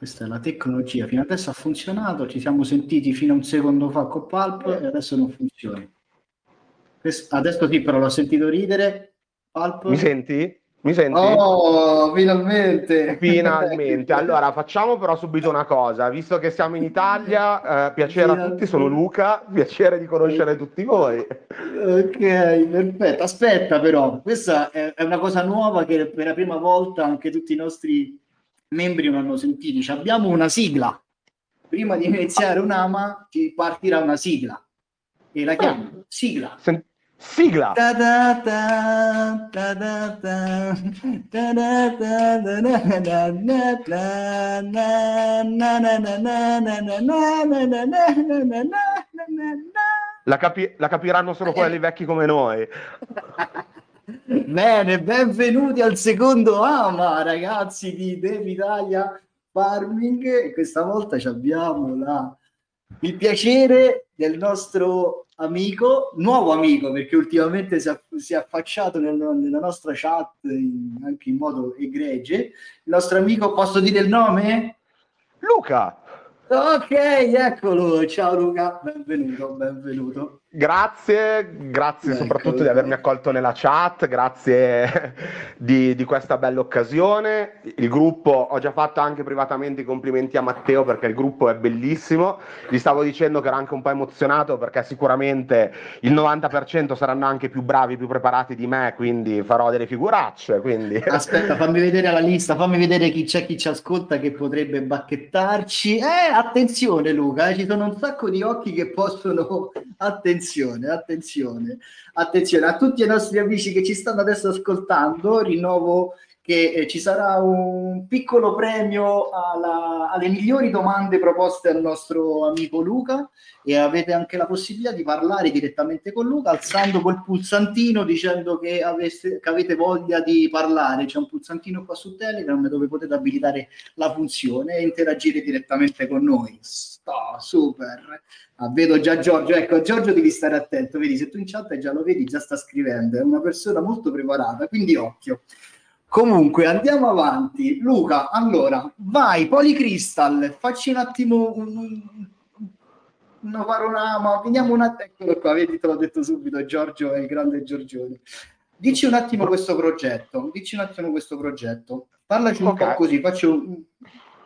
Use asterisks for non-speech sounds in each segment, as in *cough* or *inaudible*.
questa è la tecnologia. Fino adesso ha funzionato, ci siamo sentiti fino a un secondo fa con Pulp e adesso non funziona. Adesso sì, però l'ho sentito ridere. Pulp. Mi senti? Mi senti? Oh, finalmente! Finalmente. Allora, facciamo però subito una cosa. Visto che siamo in Italia, eh, piacere a tutti, sono Luca, piacere di conoscere tutti voi. Ok, perfetto. Aspetta però, questa è una cosa nuova che per la prima volta anche tutti i nostri membri non hanno sentito. Cioè, abbiamo una sigla. Prima di iniziare un'ama ci partirà una sigla. E la chiamo sigla. Sen- Sigla! La, capi- la capiranno solo quelli vecchi come noi. Bene, benvenuti al secondo AMA, ragazzi di Dev Italia Farming. Questa volta abbiamo la... il piacere del nostro amico, nuovo amico, perché ultimamente si è, si è affacciato nel, nella nostra chat in, anche in modo egregio. Il nostro amico, posso dire il nome? Luca. Ok, eccolo. Ciao Luca, benvenuto, benvenuto. Grazie, grazie ecco, soprattutto di avermi accolto nella chat, grazie *laughs* di, di, questa bella occasione. Il gruppo, ho già fatto anche privatamente i complimenti a Matteo perché il gruppo è bellissimo. Gli stavo dicendo che ero anche un po' emozionato perché sicuramente il 90% saranno anche più bravi, più preparati di me, quindi farò delle figuracce. Quindi... *laughs* Aspetta, fammi vedere la lista, fammi vedere chi c'è chi ci ascolta che potrebbe bacchettarci. Eh, attenzione Luca, eh, ci sono un sacco di occhi che possono... *laughs* Attenzione attenzione, attenzione, attenzione a tutti i nostri amici che ci stanno adesso ascoltando. Rinnovo che eh, ci sarà un piccolo premio alla, alle migliori domande proposte al nostro amico Luca e avete anche la possibilità di parlare direttamente con Luca alzando quel pulsantino dicendo che, aveste, che avete voglia di parlare. C'è un pulsantino qua su Telegram dove potete abilitare la funzione e interagire direttamente con noi. Sto super. Ah, vedo già Giorgio, ecco Giorgio devi stare attento, vedi se tu in chat già lo vedi, già sta scrivendo, è una persona molto preparata, quindi occhio. Comunque andiamo avanti. Luca, allora, vai, Polycrystal, facci un attimo un, un panorama, veniamo un attimo, eccolo qua, vedi, te l'ho detto subito, Giorgio è il grande Giorgione. Dici un attimo questo progetto, dici un attimo questo progetto, parlaci un okay. po' così, faccio un,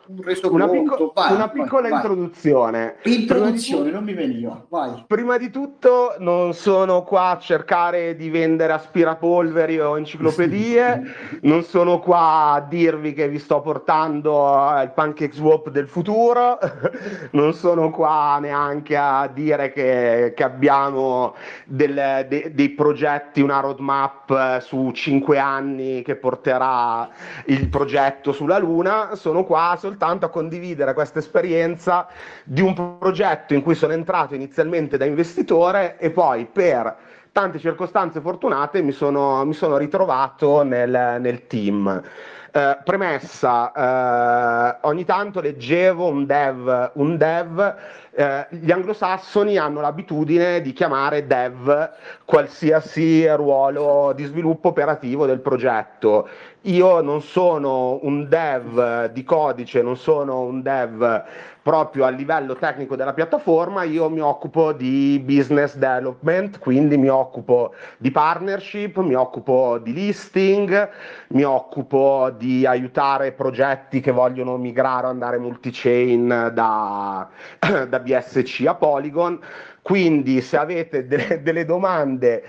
una, picco- vai, una piccola vai, introduzione. Introduzione, non mi veniva. Vai. Prima di tutto, non sono qua a cercare di vendere aspirapolveri o enciclopedie, *laughs* non sono qua a dirvi che vi sto portando il pancake swap del futuro, *laughs* non sono qua neanche a dire che, che abbiamo del, de, dei progetti, una roadmap su cinque anni che porterà il progetto sulla Luna, sono qua soltanto soltanto a condividere questa esperienza di un progetto in cui sono entrato inizialmente da investitore e poi per tante circostanze fortunate mi sono, mi sono ritrovato nel, nel team. Eh, premessa, eh, ogni tanto leggevo un dev, un dev eh, gli anglosassoni hanno l'abitudine di chiamare dev qualsiasi ruolo di sviluppo operativo del progetto. Io non sono un dev di codice, non sono un dev proprio a livello tecnico della piattaforma, io mi occupo di business development, quindi mi occupo di partnership, mi occupo di listing, mi occupo di aiutare progetti che vogliono migrare o andare multi-chain da, *coughs* da BSC a Polygon. Quindi se avete delle, delle domande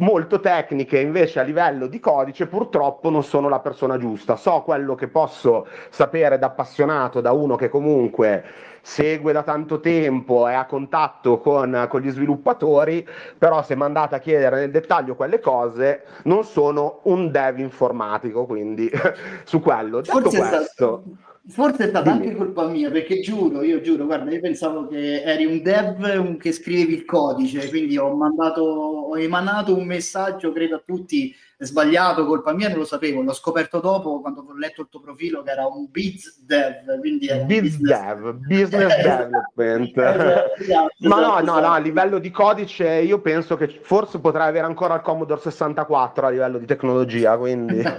molto tecniche invece a livello di codice purtroppo non sono la persona giusta. So quello che posso sapere da appassionato, da uno che comunque segue da tanto tempo, è a contatto con, con gli sviluppatori, però se mi andate a chiedere nel dettaglio quelle cose non sono un dev informatico, quindi *laughs* su quello. Detto Forse questo... Stato Forse è stata Dimmi. anche colpa mia, perché giuro, io giuro, guarda, io pensavo che eri un dev che scrivevi il codice, quindi ho mandato, ho emanato un messaggio, credo a tutti, è sbagliato, colpa mia, non lo sapevo, l'ho scoperto dopo quando ho letto il tuo profilo che era un biz dev, quindi è biz business... dev, business *laughs* development. *laughs* esatto, esatto, Ma no, no, no, a livello di codice io penso che forse potrei avere ancora il Commodore 64 a livello di tecnologia, quindi... *laughs*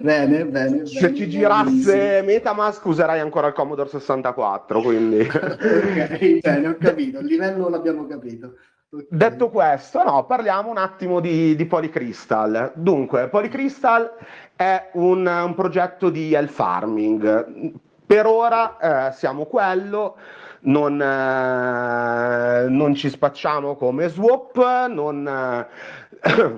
bene, bene. Se bene, ci girasse Metamask userai ancora il Commodore 64, quindi... ok, bene, ho capito, il livello l'abbiamo capito. Detto questo, no, parliamo un attimo di, di Polycrystal. Dunque, Polycrystal è un, un progetto di health farming. Per ora eh, siamo quello, non, eh, non, ci spacciamo come swap, non, eh,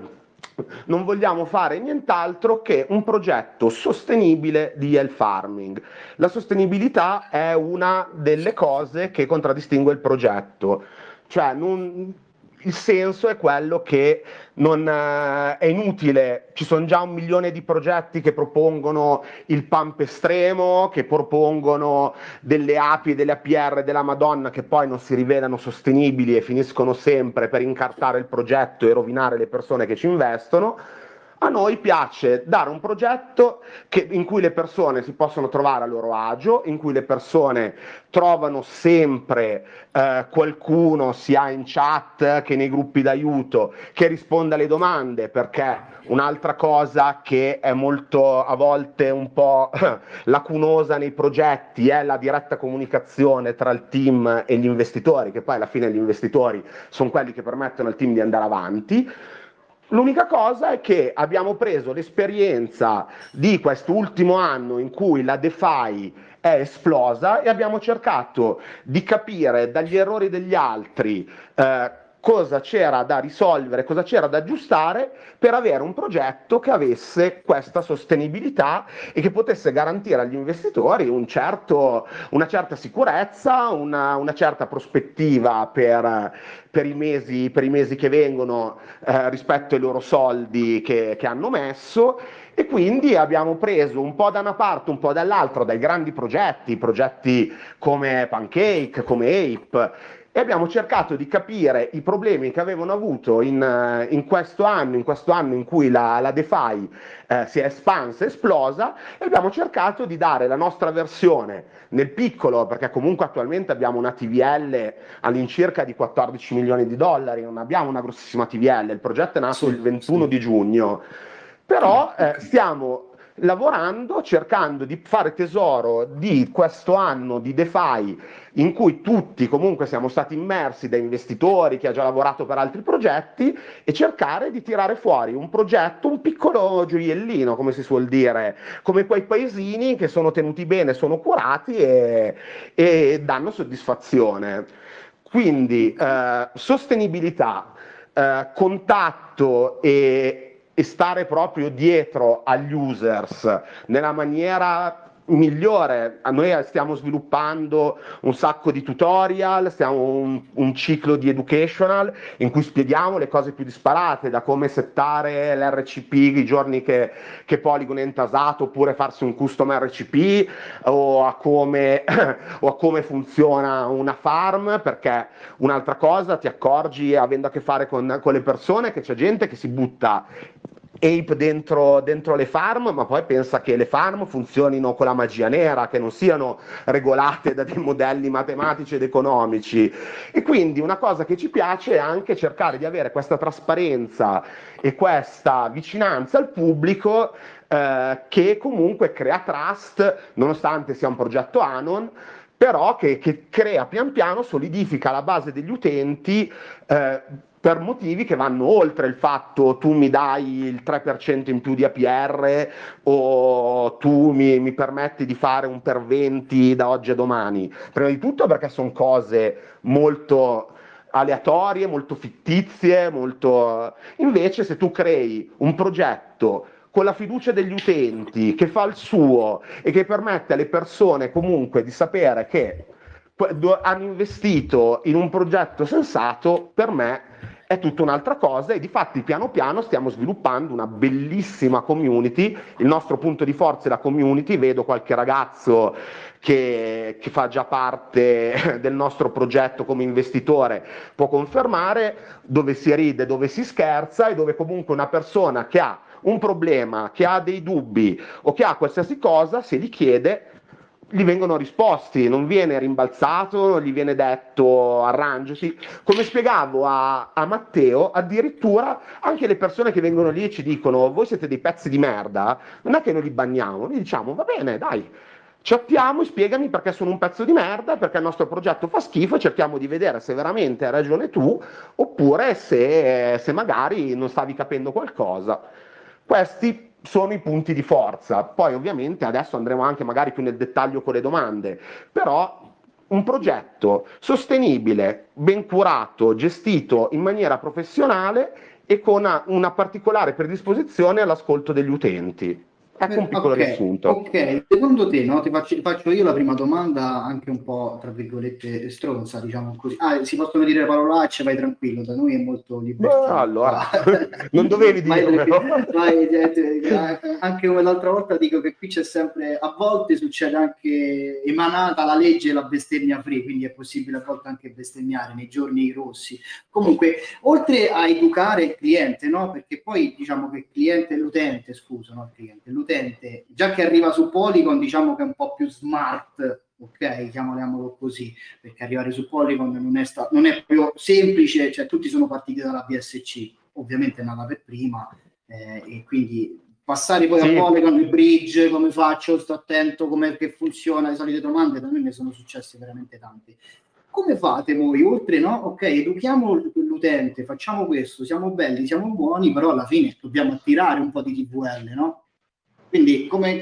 *coughs* non vogliamo fare nient'altro che un progetto sostenibile di health farming. La sostenibilità è una delle cose che contraddistingue il progetto. Cioè, non, il senso è quello che non uh, è inutile, ci sono già un milione di progetti che propongono il pump estremo, che propongono delle api, delle APR della Madonna che poi non si rivelano sostenibili e finiscono sempre per incartare il progetto e rovinare le persone che ci investono a noi piace dare un progetto che, in cui le persone si possono trovare a loro agio, in cui le persone trovano sempre eh, qualcuno, sia in chat che nei gruppi d'aiuto, che risponda alle domande, perché un'altra cosa che è molto a volte un po' *laughs* lacunosa nei progetti è la diretta comunicazione tra il team e gli investitori, che poi alla fine gli investitori sono quelli che permettono al team di andare avanti. L'unica cosa è che abbiamo preso l'esperienza di quest'ultimo anno in cui la DeFi è esplosa e abbiamo cercato di capire dagli errori degli altri eh, cosa c'era da risolvere, cosa c'era da aggiustare per avere un progetto che avesse questa sostenibilità e che potesse garantire agli investitori un certo, una certa sicurezza, una, una certa prospettiva per, per, i mesi, per, i mesi, che vengono eh, rispetto ai loro soldi che, che hanno messo. E quindi abbiamo preso un po' da una parte, un po' dall'altra, dai grandi progetti, progetti come Pancake, come Ape, e abbiamo cercato di capire i problemi che avevano avuto in, eh, in questo anno, in questo anno in cui la, la DeFi eh, si è espansa, esplosa, e abbiamo cercato di dare la nostra versione nel piccolo, perché comunque attualmente abbiamo una TVL all'incirca di 14 milioni di dollari, non abbiamo una grossissima TVL, il progetto è nato sì, il 21 sì. di giugno, però eh, stiamo lavorando, cercando di fare tesoro di questo anno di DeFi in cui tutti comunque siamo stati immersi da investitori, chi ha già lavorato per altri progetti e cercare di tirare fuori un progetto, un piccolo gioiellino, come si suol dire, come quei paesini che sono tenuti bene, sono curati e, e danno soddisfazione. Quindi eh, sostenibilità, eh, contatto e, e stare proprio dietro agli users nella maniera migliore. Noi stiamo sviluppando un sacco di tutorial, stiamo un, un, ciclo di educational in cui spieghiamo le cose più disparate, da come settare l'RCP i giorni che, che Polygon è intasato, oppure farsi un custom RCP, o a, come, *coughs* o a come funziona una farm, perché un'altra cosa ti accorgi avendo a che fare con, con le persone che c'è gente che si butta ape dentro, dentro, le farm, ma poi pensa che le farm funzionino con la magia nera, che non siano regolate da dei modelli matematici ed economici. E quindi una cosa che ci piace è anche cercare di avere questa trasparenza e questa vicinanza al pubblico eh, che comunque crea trust, nonostante sia un progetto Anon però che, che, crea pian piano, solidifica la base degli utenti eh, per motivi che vanno oltre il fatto tu mi dai il 3% in più di APR o tu mi, mi permetti di fare un per 20 da oggi a domani. Prima di tutto perché sono cose molto aleatorie, molto fittizie, molto... invece se tu crei un progetto con la fiducia degli utenti che fa il suo e che permette alle persone comunque di sapere che hanno investito in un progetto sensato, per me è tutta un'altra cosa e di fatti piano piano stiamo sviluppando una bellissima community, il nostro punto di forza è la community, vedo qualche ragazzo che, che fa già parte *laughs* del nostro progetto come investitore può confermare, dove si ride, dove si scherza e dove comunque una persona che ha un problema, che ha dei dubbi o che ha qualsiasi cosa, se li chiede, gli vengono risposti, non viene rimbalzato, non gli viene detto arrangiati. Come spiegavo a, a, Matteo, addirittura anche le persone che vengono lì e ci dicono voi siete dei pezzi di merda, non è che noi li banniamo, noi diciamo va bene, dai, chattiamo e spiegami perché sono un pezzo di merda, perché il nostro progetto fa schifo e cerchiamo di vedere se veramente hai ragione tu oppure se, se magari non stavi capendo qualcosa. Questi sono i punti di forza. Poi ovviamente adesso andremo anche magari più nel dettaglio con le domande, però un progetto sostenibile, ben curato, gestito in maniera professionale e con una, particolare predisposizione all'ascolto degli utenti. Ecco un piccolo okay, riassunto. Ok, secondo te, no, ti faccio, faccio, io la prima domanda, anche un po' tra virgolette stronza, diciamo così. Ah, si possono dire parolacce, vai tranquillo, da noi è molto libero. allora, *laughs* *laughs* non dovevi dirlo. anche come l'altra volta dico che qui c'è sempre, a volte succede anche emanata la legge la bestemmia free, quindi è possibile a volte anche bestemmiare nei giorni rossi. Comunque, oltre a educare il cliente, no, perché poi diciamo che il cliente, l'utente, scusa, no, il cliente, l'utente l'utente, già che arriva su Polygon, diciamo che è un po' più smart, ok? Chiamiamolo così, perché arrivare su Polygon non è, sta- non è proprio semplice, cioè tutti sono partiti dalla BSC, ovviamente è nata per prima, eh, e quindi passare poi sì. a Polygon, il bridge, come faccio, sto attento, come che funziona, le solite domande, da me ne sono successe veramente tante. Come fate voi? Oltre, no? Ok, educhiamo l'utente, facciamo questo, siamo belli, siamo buoni, però alla fine dobbiamo attirare un po' di TVL, no? Quindi, come,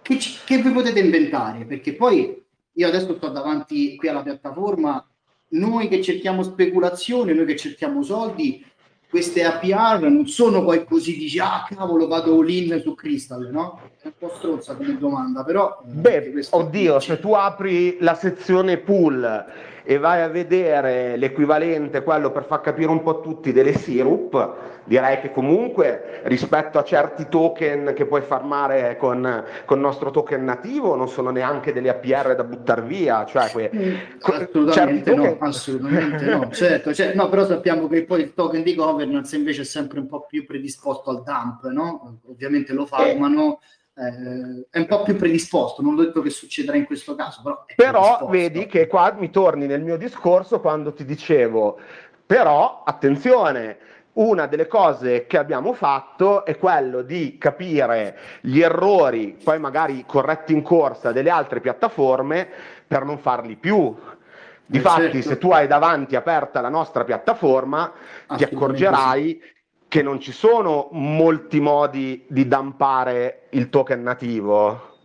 che, che vi potete inventare? Perché poi io adesso sto davanti qui alla piattaforma, noi che cerchiamo speculazione, noi che cerchiamo soldi, queste APR non sono poi così dici ah cavolo vado all in su Crystal no? è un po' stronza come domanda però eh, beh oddio se tu apri la sezione pool e vai a vedere l'equivalente, quello per far capire un po' tutti delle sirup, direi che comunque rispetto a certi token che puoi farmare con, con il nostro token nativo non sono neanche delle APR da buttare via. Cioè que- mm, assolutamente no, assolutamente *laughs* no, certo, cioè, no, però sappiamo che poi il token di governance invece è sempre un po' più predisposto al dump, no? Ovviamente lo farmano. Eh eh, è un po' più predisposto, non ho detto che succederà in questo caso, però... Però vedi che qua mi torni nel mio discorso quando ti dicevo, però attenzione, una delle cose che abbiamo fatto è quello di capire gli errori, poi magari corretti in corsa delle altre piattaforme per non farli più. Difatti, eh certo. se tu hai davanti aperta la nostra piattaforma, ti accorgerai che non ci sono molti modi di dampare il token nativo.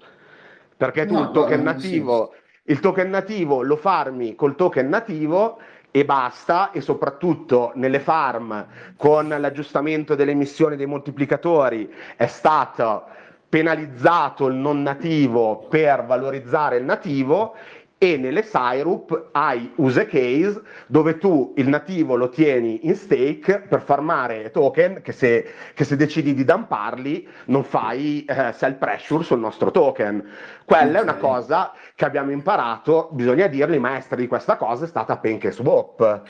Perché tu no, il token nativo, il token nativo lo farmi col token nativo e basta, e soprattutto nelle farm con l'aggiustamento delle emissioni dei moltiplicatori è stato penalizzato il non nativo per valorizzare il nativo e nelle Syrup hai use case dove tu il nativo lo tieni in stake per farmare token che se, che se decidi di dumparli non fai eh, sell pressure sul nostro token. Quella okay. è una cosa che abbiamo imparato, bisogna dirlo, i maestri di questa cosa è stata PancakeSwap.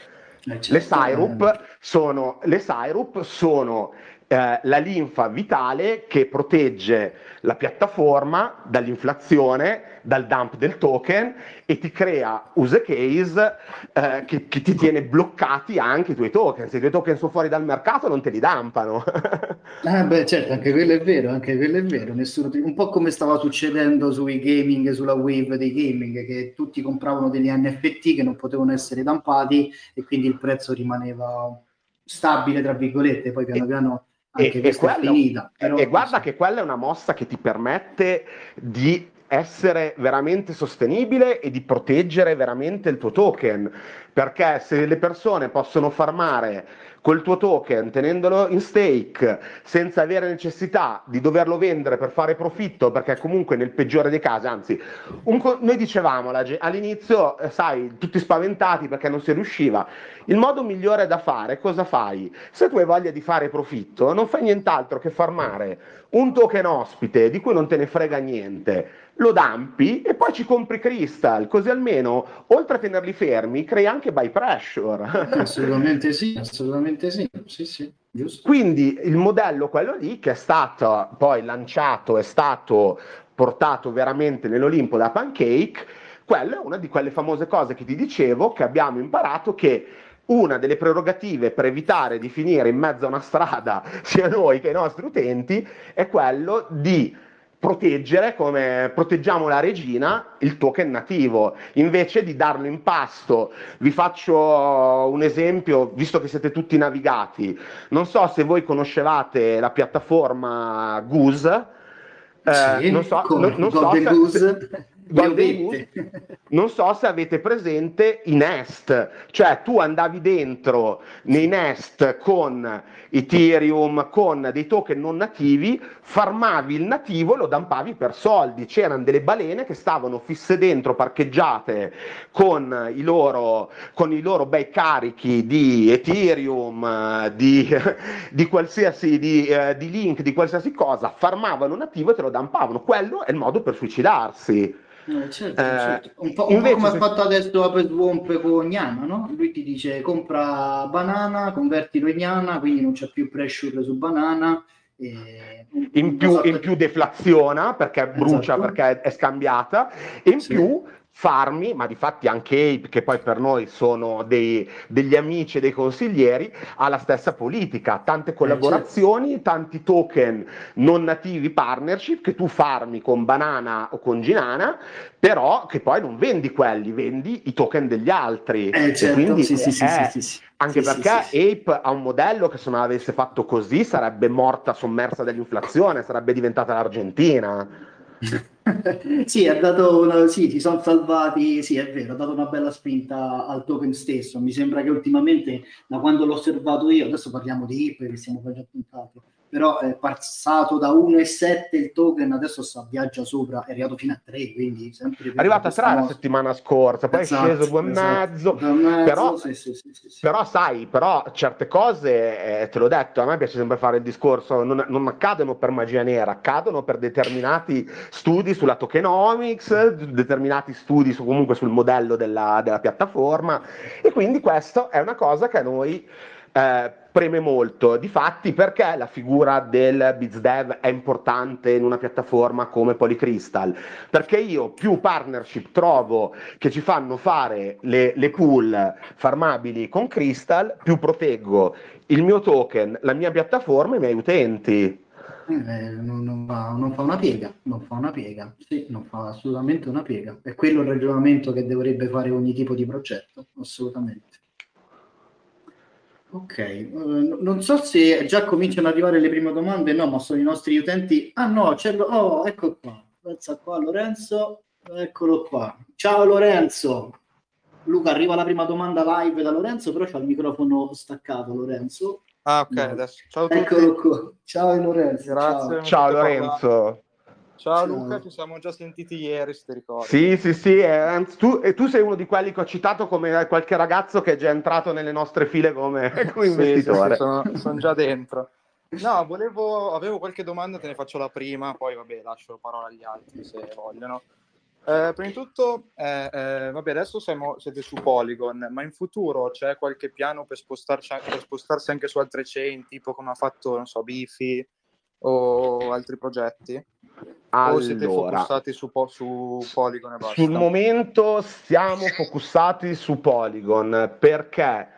Eh, certo. Le Syrup sono, le Syrup sono eh, la linfa vitale che protegge la piattaforma dall'inflazione, dal dump del token e ti crea use case eh, che, che, ti tiene bloccati anche i tuoi token. Se i tuoi token sono fuori dal mercato non te li dampano. *laughs* ah beh certo, anche quello è vero, anche quello è vero. Nessuno, un po' come stava succedendo sui gaming, sulla wave dei gaming, che tutti compravano degli NFT che non potevano essere dampati e quindi il prezzo rimaneva stabile, tra virgolette, poi piano piano e, e, quello, finita, e guarda che quella è una mossa che ti permette di essere veramente sostenibile e di proteggere veramente il tuo token perché se le persone possono farmare col tuo token tenendolo in stake senza avere necessità di doverlo vendere per fare profitto, perché comunque nel peggiore dei casi, anzi, co- noi dicevamo all'inizio, eh, sai, tutti spaventati perché non si riusciva. Il modo migliore da fare, cosa fai? Se tu hai voglia di fare profitto, non fai nient'altro che farmare un token ospite di cui non te ne frega niente lo dampi e poi ci compri Crystal, così almeno oltre a tenerli fermi crei anche by pressure. *laughs* Assolutamente sì, assolutamente sì, sì, sì. Giusto. Quindi il modello, quello lì, che è stato poi lanciato, è stato portato veramente nell'Olimpo da Pancake, quella è una di quelle famose cose che ti dicevo, che abbiamo imparato che una delle prerogative per evitare di finire in mezzo a una strada, *laughs* sia noi che i nostri utenti, è quello di proteggere come proteggiamo la regina il token nativo. Invece di darlo in pasto vi faccio un esempio visto che siete tutti navigati. Non so se voi conoscevate la piattaforma Goose. Eh, non so, non, non so se, Golden non so se avete presente i Nest, cioè tu andavi dentro nei Nest con Ethereum, con dei token non nativi, farmavi il nativo e lo dampavi per soldi. C'erano delle balene che stavano fisse dentro, parcheggiate con i loro, con i loro bei carichi di Ethereum, di, di qualsiasi di, eh, di link, di qualsiasi cosa, farmavano nativo e te lo dampavano. Quello è il modo per suicidarsi. Certo, eh, certo. Un po', un po come ha fatto adesso Apple Swamp con Gnana, no? Lui ti dice compra banana, convertilo in Gnana, quindi non c'è più pressure su banana. E... In, più, in più deflaziona perché brucia esatto. perché è scambiata e in sì. più Farmi, ma di fatti anche Ape, che poi per noi sono dei, degli amici e dei consiglieri, ha la stessa politica, tante eh, collaborazioni, certo. tanti token non nativi partnership che tu farmi con Banana o con Ginana, però che poi non vendi quelli, vendi i token degli altri. Eh, certo. quindi sì, sì, sì, è, anche perché Ape ha un modello che se non avesse fatto così sarebbe morta sommersa dall'inflazione, sarebbe diventata l'Argentina. *laughs* *laughs* sì, ha dato una, sì, si sono salvati, sì, è vero, ha dato una bella spinta al token stesso. Mi sembra che ultimamente, da quando l'ho osservato io, adesso parliamo di IP, che stiamo facendo puntato, però è passato da 1,7 il token, adesso sta, viaggia sopra, è arrivato fino a 3, quindi sempre... È arrivato a 3 la settimana scorsa, poi esatto, è sceso 2,5, esatto, però, sì, sì, sì, però sai, però certe cose, eh, te l'ho detto, a me piace sempre fare il discorso, non, non, accadono per magia nera, accadono per determinati studi sulla tokenomics, determinati studi su, comunque sul modello della, della piattaforma, e quindi questo è una cosa che a noi eh, preme molto. Difatti, perché la figura del BizDev è importante in una piattaforma come Polycrystal? Perché io più partnership trovo che ci fanno fare le, le pool farmabili con Crystal, più proteggo il mio token, la mia piattaforma e i miei utenti. Eh, non, non, fa, non, fa, una piega, non fa una piega, sì, non fa assolutamente una piega. È quello il ragionamento che dovrebbe fare ogni tipo di progetto, assolutamente. Ok, uh, non so se già cominciano ad arrivare le prime domande, no, ma sono i nostri utenti. Ah no, c'è lo... oh, ecco qua, pensa qua Lorenzo, eccolo qua. Ciao Lorenzo. Luca, arriva la prima domanda live da Lorenzo, però c'ha il microfono staccato Lorenzo. Ah, ok, no. adesso. Ciao a tutti. Eccolo qua. Ciao Lorenzo. Grazie. Ciao, ciao Lorenzo. Ciao, Luca, ci siamo già sentiti ieri, se ti ricordi. Sì, sì, sì, eh, tu, e tu sei uno di quelli che ho citato come qualche ragazzo che è già entrato nelle nostre file come, *laughs* come investitore. Sì, sì, sono, sono, già dentro. No, volevo, avevo qualche domanda, te ne faccio la prima, poi vabbè, lascio la parola agli altri se vogliono. Eh, prima di tutto, eh, eh, vabbè, adesso siamo, siete su Polygon, ma in futuro c'è qualche piano per spostarsi, per spostarsi anche su altre chain, tipo come ha fatto, non so, Bifi o altri progetti? Allora, o siete focussati su, su Polygon e basta? Sul momento siamo focussati su Polygon perché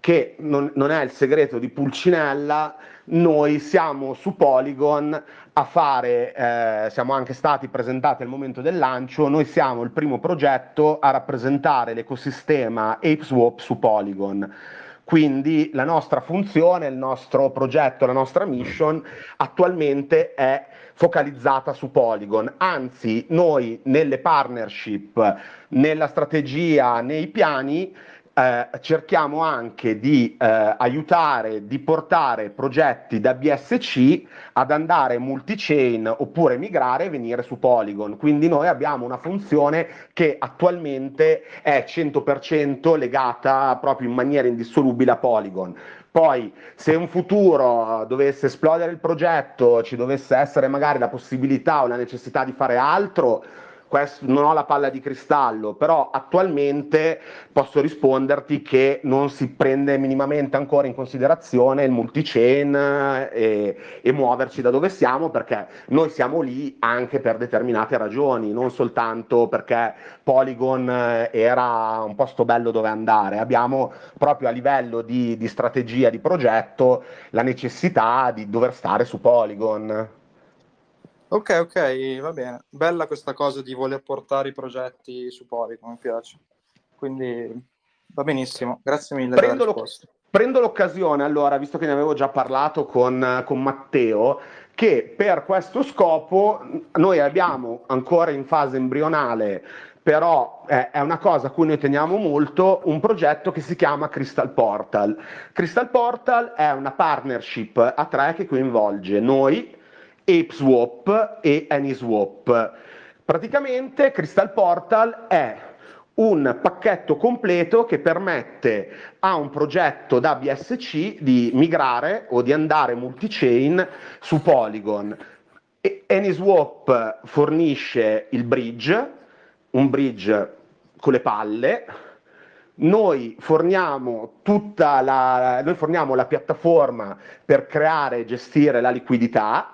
che non, non, è il segreto di Pulcinella, noi siamo su Polygon a fare, eh, siamo anche stati presentati al momento del lancio, noi siamo il primo progetto a rappresentare l'ecosistema ApeSwap su Polygon. Quindi la nostra funzione, il nostro progetto, la nostra mission attualmente è focalizzata su Polygon. Anzi, noi nelle partnership, nella strategia, nei piani, eh, cerchiamo anche di eh, aiutare, di portare progetti da BSC ad andare multi-chain oppure migrare e venire su Polygon. Quindi noi abbiamo una funzione che attualmente è 100% legata proprio in maniera indissolubile a Polygon. Poi, se in futuro dovesse esplodere il progetto, ci dovesse essere magari la possibilità o la necessità di fare altro, questo, non ho la palla di cristallo, però attualmente posso risponderti che non si prende minimamente ancora in considerazione il multi-chain e, eh, e muoverci da dove siamo, perché noi siamo lì anche per determinate ragioni, non soltanto perché Polygon eh, era un posto bello dove andare, abbiamo proprio a livello di, di strategia, di progetto, la necessità di dover stare su Polygon. Ok, ok, va bene. Bella questa cosa di voler portare i progetti su Polygon, mi piace. Quindi va benissimo, grazie mille prendo, lo, prendo l'occasione, allora, visto che ne avevo già parlato con, con Matteo, che per questo scopo noi abbiamo ancora in fase embrionale però eh, è una cosa a cui noi teniamo molto, un progetto che si chiama Crystal Portal. Crystal Portal è una partnership a tre che coinvolge noi, ApeSwap e AnySwap. Praticamente Crystal Portal è un pacchetto completo che permette a un progetto da BSC di migrare o di andare multi-chain su Polygon. AnySwap fornisce il bridge, un bridge con le palle, noi forniamo, la, noi forniamo la piattaforma per creare e gestire la liquidità,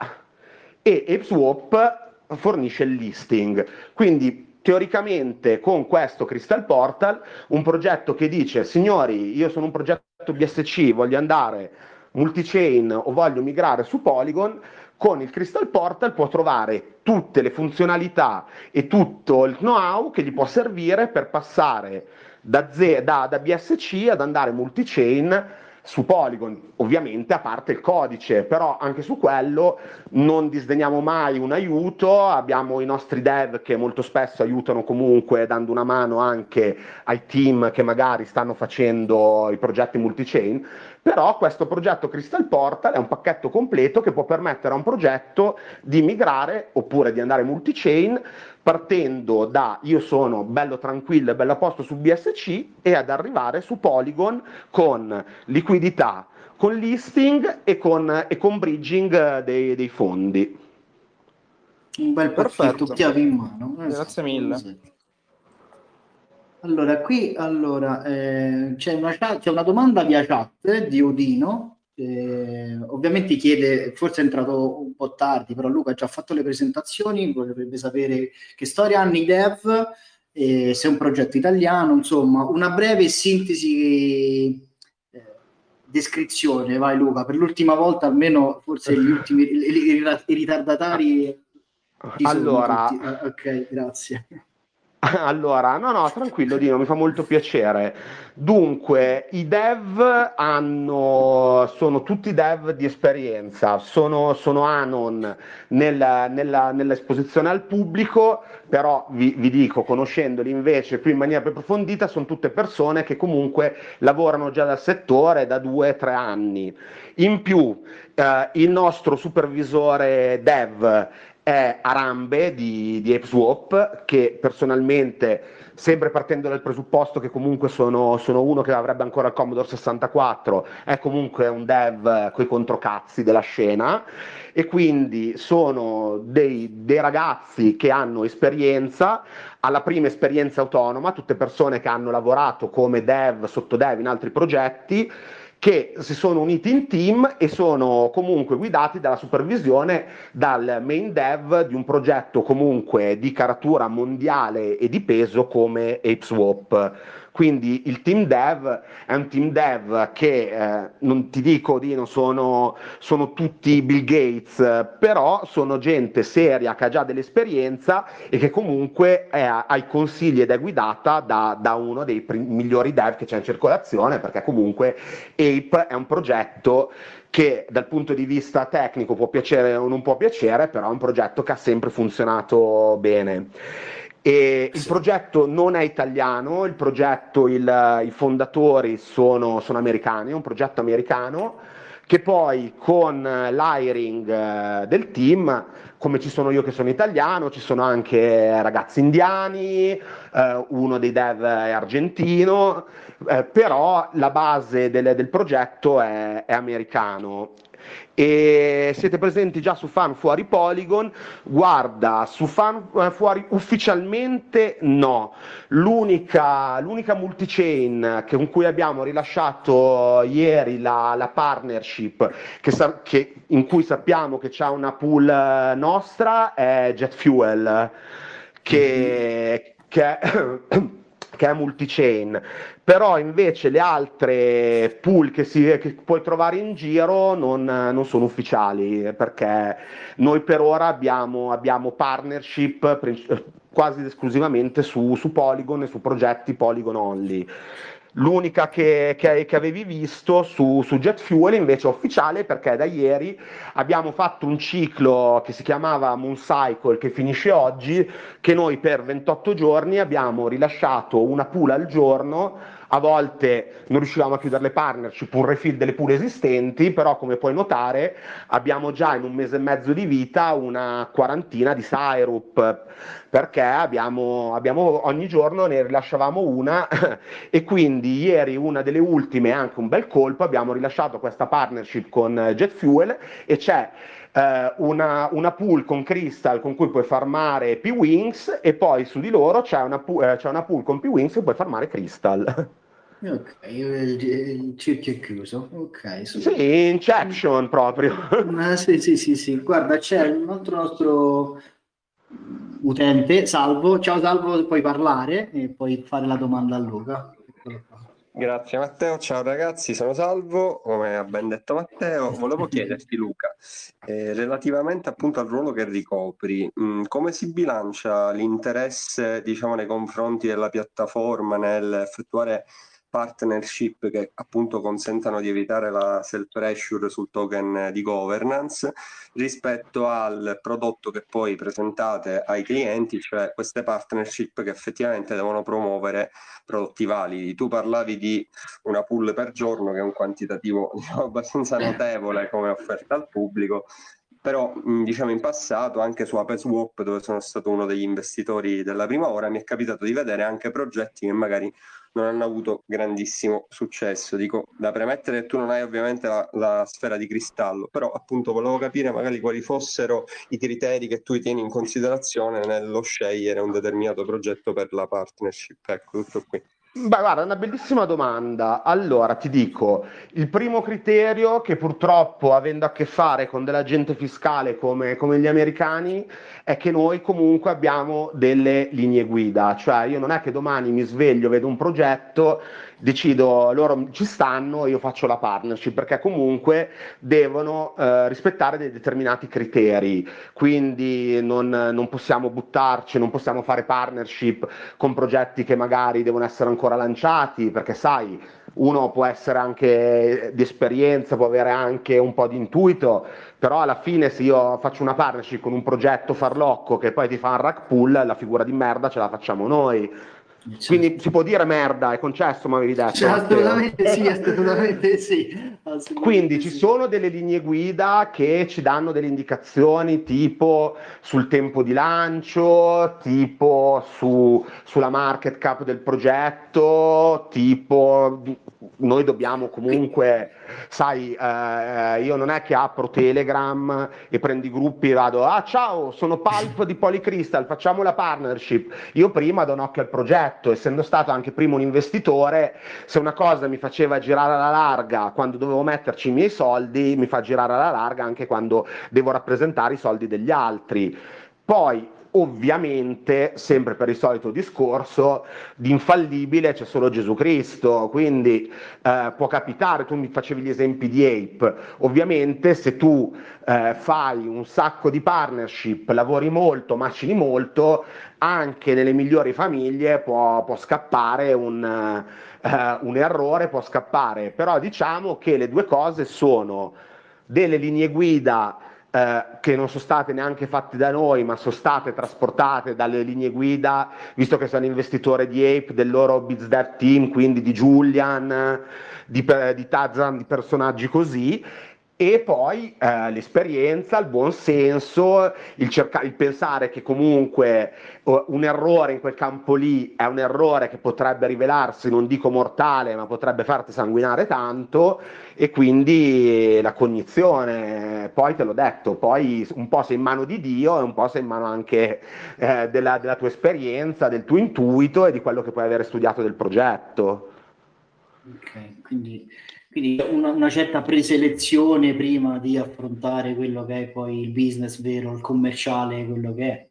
e ApeSwap fornisce il listing. Quindi teoricamente con questo Crystal Portal, un progetto che dice signori io sono un progetto BSC, voglio andare multi-chain o voglio migrare su Polygon, con il Crystal Portal può trovare tutte le funzionalità e tutto il know-how che gli può servire per passare da, Z, da, da BSC ad andare multi-chain su Polygon, ovviamente a parte il codice, però anche su quello non disdegniamo mai un aiuto, abbiamo i nostri dev che molto spesso aiutano comunque dando una mano anche ai team che magari stanno facendo i progetti multi-chain, però questo progetto Crystal Portal è un pacchetto completo che può permettere a un progetto di migrare oppure di andare multi-chain partendo da io sono bello tranquillo e bello a posto su BSC e ad arrivare su Polygon con liquidità, con listing e con, e con bridging dei, dei, fondi. Un bel pacchetto, chiavi in mano. Grazie mille. Allora, qui allora, eh, c'è, una chat, c'è, una domanda via chat di Odino, eh, ovviamente chiede, forse è entrato un po' tardi, però Luca ha già fatto le presentazioni, vorrebbe sapere che storia hanno i dev, eh, se è un progetto italiano, insomma, una breve sintesi, eh, descrizione, vai Luca, per l'ultima volta almeno forse gli ultimi, i, i, i ritardatari... Allora, ah, ok, grazie. *laughs* Allora, no, no, tranquillo Dino, mi fa molto piacere. Dunque, i dev hanno, sono tutti dev di esperienza, sono, sono Anon nella, nella, nell'esposizione al pubblico, però vi, vi, dico, conoscendoli invece più in maniera più approfondita, sono tutte persone che comunque lavorano già dal settore da due o tre anni. In più, eh, il nostro supervisore dev è Arambe di, di ApeSwap, che personalmente, sempre partendo dal presupposto che comunque sono, sono, uno che avrebbe ancora il Commodore 64, è comunque un dev coi controcazzi della scena e quindi sono dei, dei ragazzi che hanno esperienza, alla prima esperienza autonoma, tutte persone che hanno lavorato come dev, sotto dev in altri progetti, che si sono uniti in team e sono comunque guidati dalla supervisione dal main dev di un progetto comunque di caratura mondiale e di peso come ApeSwap. Quindi il team dev è un team dev che eh, non ti dico di non sono, sono tutti Bill Gates, però sono gente seria che ha già dell'esperienza e che comunque è ai consigli ed è guidata da, da uno dei prim- migliori dev che c'è in circolazione, perché comunque Ape è un progetto che dal punto di vista tecnico può piacere o non può piacere, però è un progetto che ha sempre funzionato bene. E il progetto non è italiano, il progetto, il, i fondatori sono, sono americani, è un progetto americano che poi con l'hiring eh, del team, come ci sono io che sono italiano, ci sono anche ragazzi indiani, eh, uno dei dev è argentino, eh, però la base del, del progetto è, è americano e siete presenti già su Fan Fuori Polygon, guarda, su Fan eh, Fuori ufficialmente no, l'unica, l'unica multichain che, con cui abbiamo rilasciato ieri la, la partnership che, che, in cui sappiamo che c'è una pool eh, nostra è Jet Fuel, che, che è *coughs* che è multi-chain, però invece le altre pool che, si, che puoi trovare in giro non, non, sono ufficiali, perché noi per ora abbiamo, abbiamo partnership quasi esclusivamente su, su Polygon e su progetti Polygon only. L'unica che, che, che avevi visto su, su, Jet Fuel invece è ufficiale perché da ieri abbiamo fatto un ciclo che si chiamava Moon Cycle che finisce oggi, che noi per 28 giorni abbiamo rilasciato una pool al giorno a volte non riuscivamo a chiudere le partnership, un refill delle pool esistenti, però come puoi notare abbiamo già in un mese e mezzo di vita una quarantina di Syrup, perché abbiamo, abbiamo ogni giorno ne rilasciavamo una *laughs* e quindi ieri una delle ultime, anche un bel colpo, abbiamo rilasciato questa partnership con Jet Fuel e c'è eh, una, una, pool con Crystal con cui puoi farmare P-Wings e poi su di loro c'è una, eh, c'è una pool con P-Wings e puoi farmare Crystal. Ok, il cerchio è chiuso. Ok, su. Sì, Inception proprio. Ma sì, sì, sì, sì. Guarda, c'è un altro nostro utente, Salvo. Ciao Salvo, puoi parlare e puoi fare la domanda a Luca. Grazie Matteo, ciao ragazzi, sono Salvo, come ha ben detto Matteo, volevo *laughs* chiederti Luca, eh, relativamente appunto al ruolo che ricopri, mh, mm, come si bilancia l'interesse diciamo nei confronti della piattaforma nel effettuare partnership che appunto consentano di evitare la self pressure sul token di governance rispetto al prodotto che poi presentate ai clienti, cioè queste partnership che effettivamente devono promuovere prodotti validi. Tu parlavi di una pool per giorno che è un quantitativo *laughs* diciamo, abbastanza notevole come offerta al pubblico, però diciamo in passato anche su ApeSwap dove sono stato uno degli investitori della prima ora mi è capitato di vedere anche progetti che magari non hanno avuto grandissimo successo. Dico, da premettere che tu non hai ovviamente la, la, sfera di cristallo, però appunto volevo capire magari quali fossero i criteri che tu tieni in considerazione nello scegliere un determinato progetto per la partnership. Ecco, tutto qui. Beh, guarda, una bellissima domanda. Allora, ti dico, il primo criterio che purtroppo, avendo a che fare con dell'agente fiscale come, come, gli americani, è che noi comunque abbiamo delle linee guida. Cioè, io non è che domani mi sveglio, vedo un progetto decido loro ci stanno, io faccio la partnership, perché comunque devono eh, rispettare dei determinati criteri, quindi non, non, possiamo buttarci, non possiamo fare partnership con progetti che magari devono essere ancora lanciati, perché sai, uno può essere anche di esperienza, può avere anche un po' di intuito, però alla fine se io faccio una partnership con un progetto farlocco che poi ti fa un rack pool, la figura di merda ce la facciamo noi Certo. Quindi si può dire merda, è concesso, ma avevi detto. Cioè, assolutamente sì, assolutamente sì. Assolutamente Quindi sì. ci sono delle linee guida che ci danno delle indicazioni tipo sul tempo di lancio, tipo su, sulla market cap del progetto, tipo noi dobbiamo comunque, sai, eh, io non è che apro Telegram e prendo i gruppi e vado, ah ciao, sono Pulp di Polycrystal, facciamo la partnership. Io prima do un occhio al progetto, essendo stato anche prima un investitore, se una cosa mi faceva girare alla larga quando dovevo metterci i miei soldi, mi fa girare alla larga anche quando devo rappresentare i soldi degli altri. Poi ovviamente, sempre per il solito discorso, di infallibile c'è solo Gesù Cristo, quindi eh, può capitare, tu mi facevi gli esempi di Ape, ovviamente se tu eh, fai un sacco di partnership, lavori molto, macini molto, anche nelle migliori famiglie può, può scappare un, eh, un errore, può scappare, però diciamo che le due cose sono delle linee guida eh, che non sono state neanche fatte da noi, ma sono state trasportate dalle linee guida, visto che sono investitore di Ape, del loro BizDev team, quindi di Julian, di, di Tazan, di personaggi così, e poi eh, l'esperienza, il buon senso, il, cerca- il pensare che comunque uh, un errore in quel campo lì è un errore che potrebbe rivelarsi, non dico mortale, ma potrebbe farti sanguinare tanto e quindi la cognizione, poi te l'ho detto, poi un po' sei in mano di Dio e un po' sei in mano anche eh, della, della tua esperienza, del tuo intuito e di quello che puoi avere studiato del progetto. Ok, quindi quindi una, una, certa preselezione prima di affrontare quello che è poi il business vero, il commerciale, quello che è.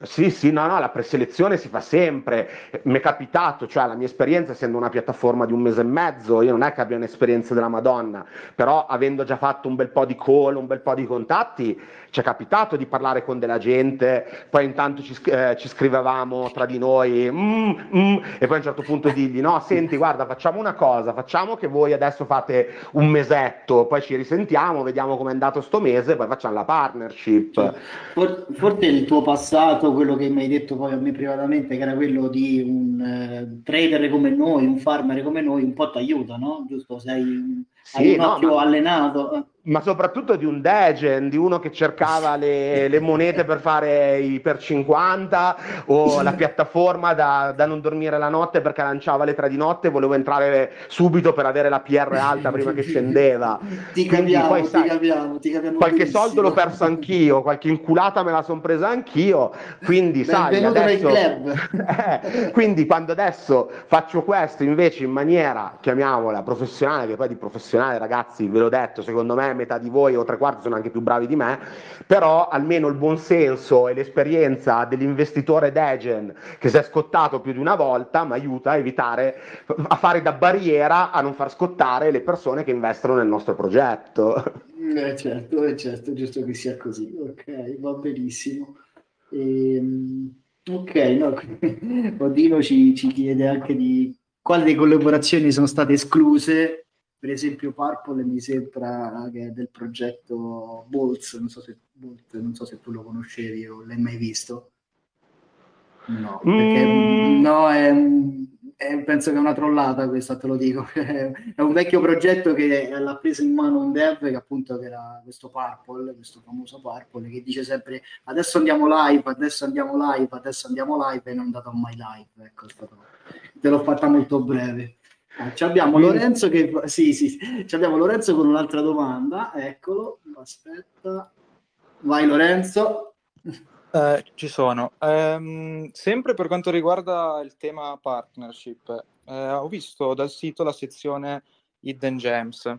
Sì, sì, no, no, la preselezione si fa sempre. Mi è capitato, cioè la mia esperienza essendo una piattaforma di un mese e mezzo, io non è che abbia un'esperienza della Madonna, però avendo già fatto un bel po' di call, un bel po' di contatti, ci è capitato di parlare con della gente, poi intanto ci, eh, ci scrivevamo tra di noi, mm, mm, e poi a un certo punto digli, no, senti, guarda, facciamo una cosa, facciamo che voi adesso fate un mesetto, poi ci risentiamo, vediamo com'è andato sto mese, poi facciamo la partnership. Forse il tuo passato fatto quello che mi hai detto poi a me privatamente, che era quello di un uh, trader come noi, un farmer come noi, un po' ti aiuta, no? Giusto? Sei sì, hai un no, occhio ma... allenato ma soprattutto di un degen, di uno che cercava le, le, monete per fare i per 50 o la piattaforma da, da, non dormire la notte perché lanciava le tre di notte e volevo entrare subito per avere la PR alta prima che scendeva. Ti capiamo, poi, sai, ti capiamo, ti capiamo Qualche benissimo. soldo l'ho perso anch'io, qualche inculata me la sono presa anch'io, quindi sai, adesso, *laughs* eh, quindi quando adesso faccio questo invece in maniera, chiamiamola professionale, che poi di professionale ragazzi ve l'ho detto, secondo me metà di voi o tre quarti sono anche più bravi di me, però almeno il buon senso e l'esperienza dell'investitore Degen che si è scottato più di una volta mi aiuta a evitare, a fare da barriera a non far scottare le persone che investono nel nostro progetto. Eh certo, eh certo, giusto che sia così, ok, va benissimo. Ehm, ok, no, *laughs* Odino ci, ci chiede anche di quali collaborazioni sono state escluse per esempio Purple mi sembra che è del progetto Bolts, non so se, Bolt, non so se tu lo conoscevi o l'hai mai visto. No, perché mm. no, è, è, penso che è una trollata questa, te lo dico. *laughs* è un vecchio progetto che l'ha preso in mano un dev che appunto era questo Purple, questo famoso Purple, che dice sempre adesso andiamo live, adesso andiamo live, adesso andiamo live e non è andato mai live. Ecco, stato... te l'ho fatta molto breve. Ci abbiamo Lorenzo che sì, sì, ci abbiamo Lorenzo con un'altra domanda. Eccolo, aspetta. Vai Lorenzo. Eh, ci sono. Um, sempre per quanto riguarda il tema partnership, eh, ho visto dal sito la sezione Hidden Gems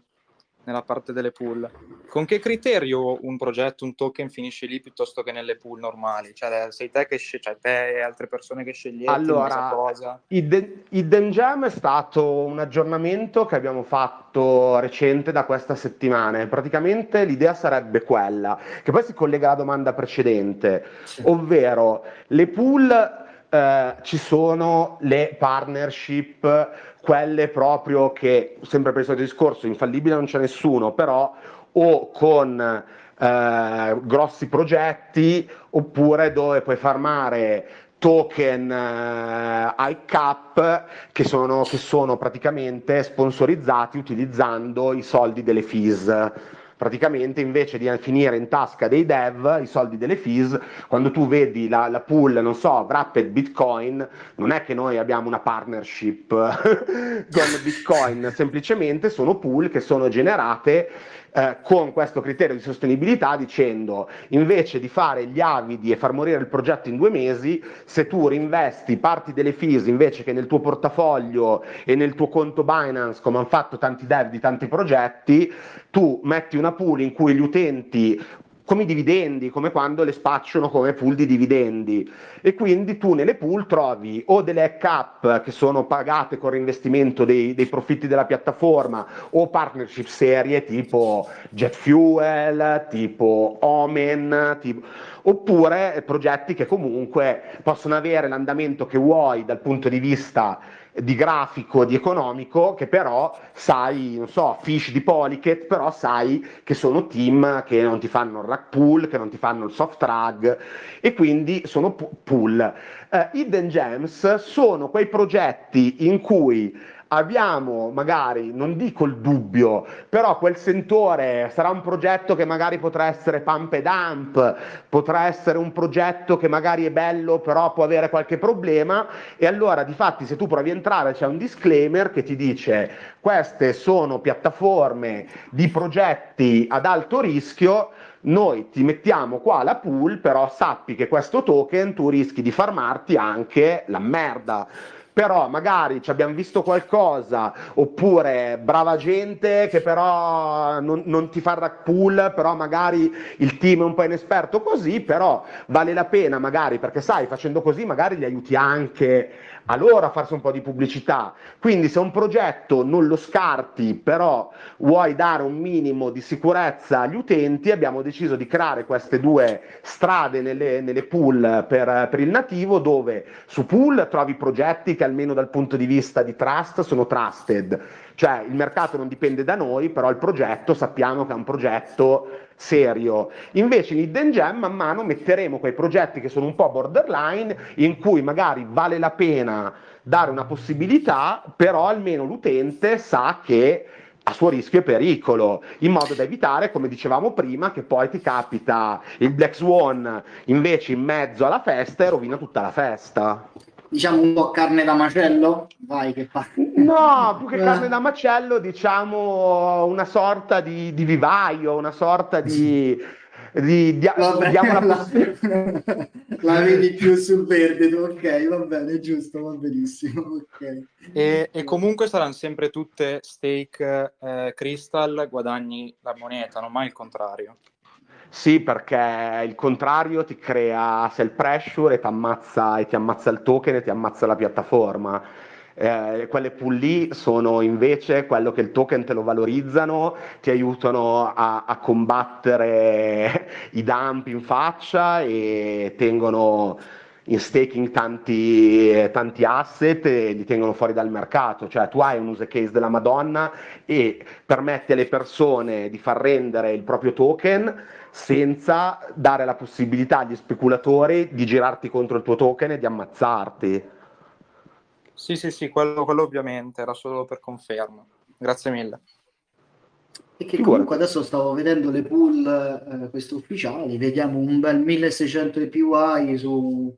nella parte delle pool. Con che criterio un progetto, un token finisce lì piuttosto che nelle pool normali? Cioè, sei te che scegli, cioè te e altre persone che scegliete allora, cosa? Hidden, Hidden Gem è stato un aggiornamento che abbiamo fatto recente da questa settimana. Praticamente l'idea sarebbe quella, che poi si collega alla domanda precedente, ovvero le pool eh, ci sono le partnership quelle proprio che, sempre per il solito discorso, infallibile non c'è nessuno, però o con eh, grossi progetti oppure dove puoi farmare token eh, ICAP che sono, che sono praticamente sponsorizzati utilizzando i soldi delle fees praticamente invece di finire in tasca dei dev i soldi delle fees, quando tu vedi la, la pool, non so, Wrapped Bitcoin, non è che noi abbiamo una partnership *laughs* con Bitcoin, semplicemente sono pool che sono generate eh, con questo criterio di sostenibilità dicendo invece di fare gli avidi e far morire il progetto in due mesi, se tu rinvesti parti delle fees invece che nel tuo portafoglio e nel tuo conto Binance, come hanno fatto tanti dev di tanti progetti, tu metti una pool in cui gli utenti come i dividendi, come quando le spacciano come pool di dividendi. E quindi tu nelle pool trovi o delle hack che sono pagate con reinvestimento dei, dei profitti della piattaforma o partnership serie tipo Jet Fuel, tipo Omen, tipo oppure progetti che comunque possono avere l'andamento che vuoi dal punto di vista di grafico, di economico, che però sai, non so, Fish di Polycat, però sai che sono team che non ti fanno il rack pool, che non ti fanno il soft drag e quindi sono pool. Uh, Hidden Gems sono quei progetti in cui abbiamo magari, non dico il dubbio, però quel sentore sarà un progetto che magari potrà essere pump e dump, potrà essere un progetto che magari è bello però può avere qualche problema. E allora di fatti se tu provi a entrare c'è un disclaimer che ti dice queste sono piattaforme di progetti ad alto rischio noi ti mettiamo qua la pool, però sappi che questo token tu rischi di farmarti anche la merda però magari ci abbiamo visto qualcosa, oppure brava gente che però non, non ti fa rack pool, però magari il team è un po' inesperto così, però vale la pena magari, perché sai, facendo così magari li aiuti anche a loro a farsi un po' di pubblicità. Quindi se un progetto non lo scarti, però vuoi dare un minimo di sicurezza agli utenti, abbiamo deciso di creare queste due strade nelle, nelle pool per, per il nativo, dove su pool trovi progetti che almeno dal punto di vista di trust sono trusted, cioè il mercato non dipende da noi, però il progetto sappiamo che è un progetto serio. Invece in Hidden Gem man mano metteremo quei progetti che sono un po' borderline, in cui magari vale la pena dare una possibilità, però almeno l'utente sa che a suo rischio e pericolo, in modo da evitare, come dicevamo prima, che poi ti capita il Black Swan invece in mezzo alla festa e rovina tutta la festa diciamo un po' carne da macello? Vai che fa. No, più che carne da macello, diciamo una sorta di, di vivaio, una sorta di... Di, di, Vabbè, la, la, la, vedi più sul verde, ok, va bene, giusto, va benissimo. Okay. E, e, comunque saranno sempre tutte stake eh, crystal, guadagni la moneta, non mai il contrario. Sì, perché il contrario ti crea sell pressure e ti ammazza, e ti ammazza il token e ti ammazza la piattaforma. Eh, quelle pool lì sono invece quello che il token te lo valorizzano, ti aiutano a, a combattere *laughs* i dump in faccia e tengono in staking tanti, tanti, asset e li tengono fuori dal mercato, cioè tu hai un use case della Madonna e permetti alle persone di far rendere il proprio token senza dare la possibilità agli speculatori di girarti contro il tuo token e di ammazzarti. Sì, sì, sì, quello, quello ovviamente, era solo per conferma. Grazie mille. E che comunque adesso stavo vedendo le pool, eh, queste ufficiali, vediamo un bel 1600 APY su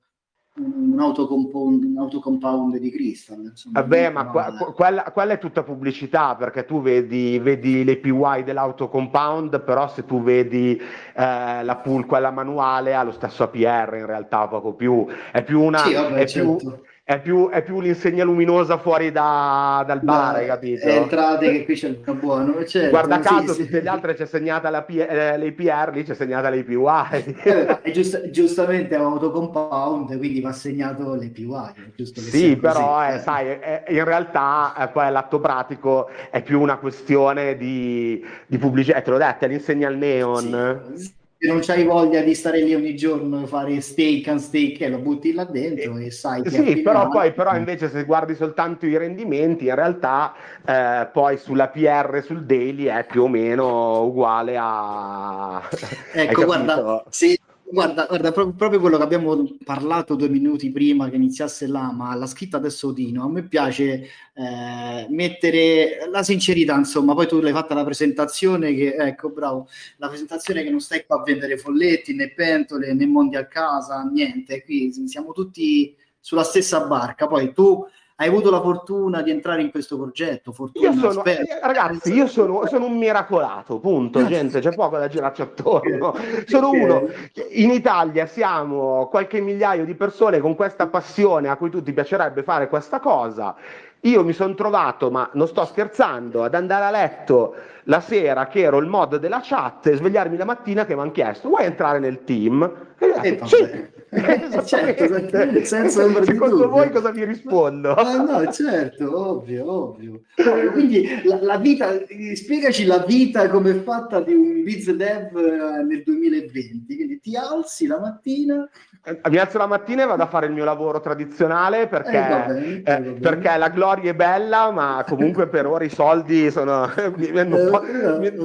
un autocompound, un autocompound di Crystal. Insomma, Vabbè, ma qua, quella, quella, è tutta pubblicità perché tu vedi, vedi le PY dell'autocompound, però se tu vedi eh, la pool, quella manuale, ha lo stesso APR in realtà, poco più. È più una. Sì, vabbè, è certo. più, è più, è più, l'insegna luminosa fuori da, dal bar, hai capito? Entrate che qui c'è il buono. Certo, Guarda caso, sì, tutte sì. le altre c'è segnata la P, eh, l'APR, lì c'è segnata l'APY. Eh, giust- giustamente è un autocompound, quindi va segnato l'APY. sì, però eh, sai, è, in realtà eh, poi l'atto pratico è più una questione di, di pubblicità. te l'ho detto, l'insegna al neon. Sì se non c'hai voglia di stare lì ogni giorno fare steak and steak e lo butti là dentro e, e sai che sì però poi però invece se guardi soltanto i rendimenti in realtà eh, poi sulla PR sul daily è più o meno uguale a ecco *laughs* guarda sì Guarda, guarda, proprio quello che abbiamo parlato due minuti prima che iniziasse là, ma l'ha scritta adesso Dino. A me piace eh, mettere la sincerità, insomma. Poi tu l'hai fatta la presentazione, che ecco, bravo, la presentazione che non stai qua a vendere folletti né pentole né mondi a casa, niente. Qui siamo tutti sulla stessa barca. Poi tu hai avuto la fortuna di entrare in questo progetto. Fortuna, io sono, eh, ragazzi, io sono, sono, un miracolato, punto, gente, c'è poco da girarci attorno. Sono uno, in Italia siamo qualche migliaio di persone con questa passione a cui tutti piacerebbe fare questa cosa io mi sono trovato, ma non sto scherzando, ad andare a letto la sera che ero il mod della chat e svegliarmi la mattina che mi hanno chiesto vuoi entrare nel team? E io detto, sì. *laughs* Eh, certo, senza ombra Secondo voi cosa vi rispondo? Ah, no, certo, ovvio, ovvio. Quindi la, la, vita, spiegaci la vita come è fatta di un biz dev eh, nel 2020. Quindi ti alzi la mattina eh, mi alzo la mattina e vado a fare il mio lavoro tradizionale perché, eh, eh, perché la gloria è bella, ma comunque per ora i soldi sono. *laughs*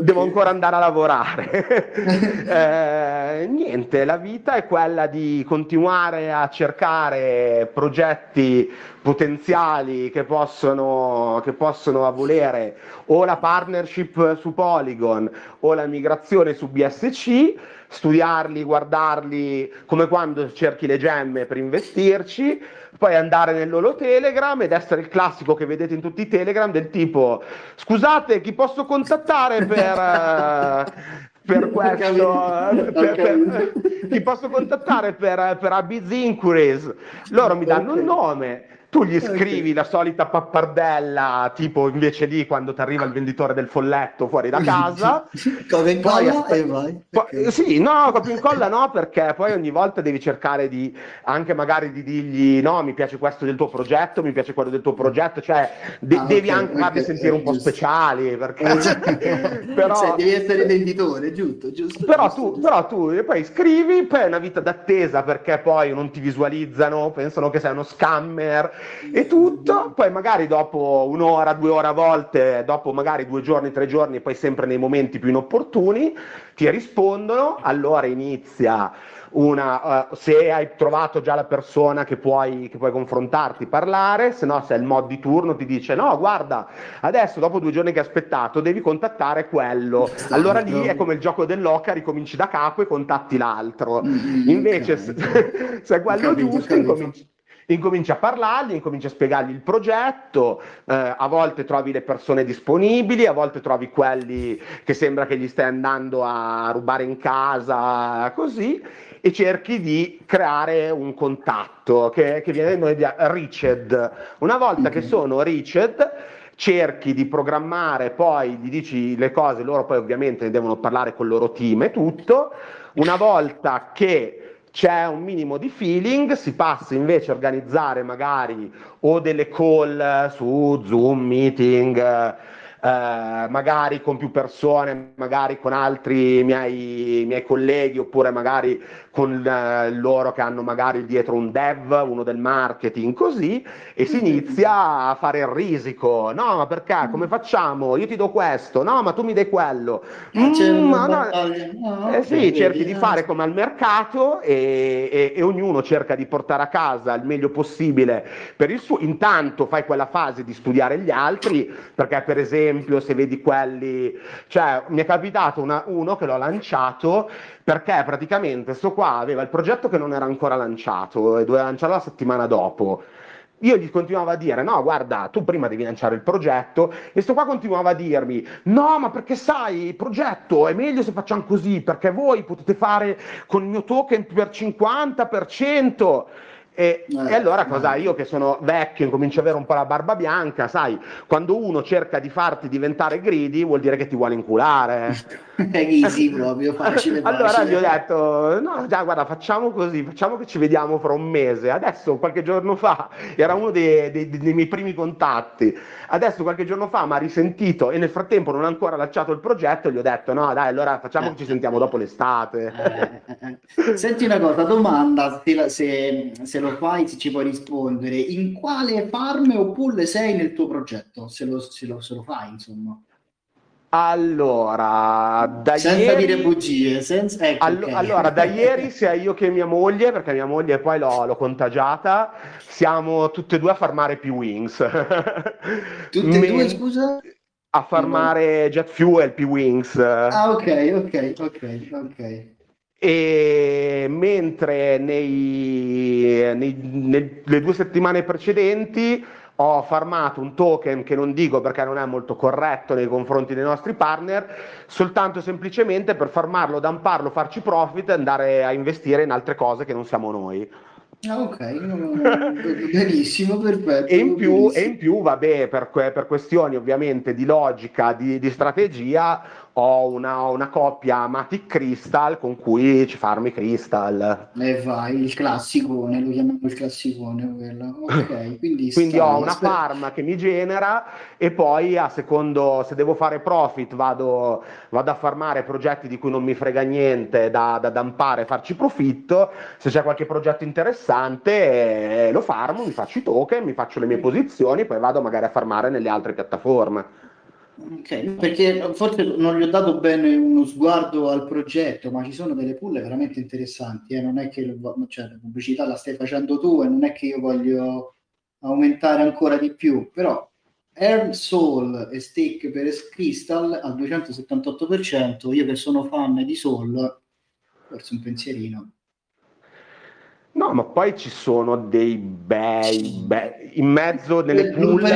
devo ancora andare a lavorare. *laughs* eh, niente, la vita è quella di continuare a cercare progetti potenziali che possono, che possono volere o la partnership su Polygon o la migrazione su BSC studiarli, guardarli come quando cerchi le gemme per investirci, poi andare nel loro Telegram ed essere il classico che vedete in tutti i Telegram del tipo scusate chi posso contattare per... *laughs* per questo, per, per, chi posso contattare per, per Abiz Inquiries? Loro mi danno un nome, tu gli scrivi okay. la solita pappardella, tipo invece lì quando ti arriva il venditore del folletto fuori da *laughs* casa. Copia e incolla e vai. Poi, okay. Sì, no, copia e incolla no, perché poi ogni volta devi cercare di anche magari di dirgli no, mi piace questo del tuo progetto, mi piace quello del tuo progetto, cioè de- ah, devi okay, anche farli sentire un po' giusto. speciali, perché... *laughs* però... Cioè, devi essere venditore, giusto, giusto. Però, giusto, tu, però tu poi scrivi, poi è una vita d'attesa perché poi non ti visualizzano, pensano che sei uno scammer e tutto, poi magari dopo un'ora, due ore a volte, dopo magari due giorni, tre giorni, poi sempre nei momenti più inopportuni, ti rispondono, allora inizia una, uh, se hai trovato già la persona che puoi, che puoi confrontarti, parlare, se no se è il mod di turno ti dice no guarda adesso dopo due giorni che hai aspettato devi contattare quello, allora lì è come il gioco dell'oca, ricominci da capo e contatti l'altro, mm, invece okay. se, *laughs* se, è quello giusto incominci incominci a parlargli, incominci a spiegargli il progetto, eh, a volte trovi le persone disponibili, a volte trovi quelli che sembra che gli stai andando a rubare in casa, così, e cerchi di creare un contatto che, che viene noi da reached. Una volta che sono reached, cerchi di programmare, poi gli dici le cose, loro poi ovviamente ne devono parlare con il loro team e tutto. Una volta che c'è un minimo di feeling, si passa invece a organizzare magari o delle call su Zoom, meeting, eh, magari con più persone, magari con altri miei, miei colleghi, oppure magari con eh, loro che hanno magari dietro un dev, uno del marketing, così, e si inizia a fare il risico. No, ma perché? Come facciamo? Io ti do questo, no, ma tu mi dai quello. Eh, mm, no, no. no, eh sì, cerchi di fare come al mercato e, e, e, ognuno cerca di portare a casa il meglio possibile per il suo. Intanto fai quella fase di studiare gli altri, perché per esempio esempio, se vedi quelli, cioè mi è capitato una, uno che l'ho lanciato perché praticamente sto qua aveva il progetto che non era ancora lanciato e doveva lanciarlo la settimana dopo. Io gli continuavo a dire: No, guarda, tu prima devi lanciare il progetto. E sto qua continuava a dirmi: No, ma perché sai, il progetto è meglio se facciamo così, perché voi potete fare con il mio token per 50%. E, eh, e, allora cosa? Io che sono vecchio, incomincio ad avere un po' la barba bianca, sai, quando uno cerca di farti diventare greedy vuol dire che ti vuole inculare. *laughs* È easy proprio, facile. *laughs* allora facile. gli ho detto, no, già guarda, facciamo così, facciamo che ci vediamo fra un mese. Adesso, qualche giorno fa, era uno dei, dei, dei miei primi contatti. Adesso, qualche giorno fa, mi ha risentito e nel frattempo non ha ancora lanciato il progetto e gli ho detto, no, dai, allora facciamo che ci sentiamo dopo l'estate. Eh, eh, eh. Senti una cosa, domanda, se, se, se lo se ci puoi rispondere, in quale farm o pool sei nel tuo progetto, se lo, se lo, se lo fai insomma. Allora, da senza ieri... dire bugie, senza... Ecco, All- okay. allora, da ieri sia io che mia moglie, perché mia moglie poi l'ho, l'ho contagiata, siamo tutte e due a farmare più wings. *laughs* Tutte e due, scusa? A farmare jet fuel, più wings. Ah, ok, ok, ok, ok e mentre nei, nei, nelle due settimane precedenti ho farmato un token che non dico perché non è molto corretto nei confronti dei nostri partner, soltanto semplicemente per farmarlo, damparlo, farci profit e andare a investire in altre cose che non siamo noi. Ah, ok, *laughs* benissimo, perfetto. E in, più, benissimo. e in più, vabbè, per, per, questioni ovviamente di logica, di, di strategia, ho una, una, coppia Matic Crystal con cui ci farmi Crystal. E vai, il classicone, lo chiamiamo il classicone quello. Ok, *laughs* quindi, quindi ho una sper- farm che mi genera e poi a secondo se devo fare profit vado, vado a farmare progetti di cui non mi frega niente da, da dampare e farci profitto. Se c'è qualche progetto interessante eh, lo farmo, mi faccio i token, mi faccio le mie posizioni, poi vado magari a farmare nelle altre piattaforme. Ok, perché forse non gli ho dato bene uno sguardo al progetto, ma ci sono delle pull veramente interessanti. Eh? Non è che cioè, la pubblicità la stai facendo tu e non è che io voglio aumentare ancora di più, però Earn Soul e Stake per Crystal al 278%, io che sono fan di Soul, forse un pensierino. No, ma poi ci sono dei bei, bei in mezzo nelle pool.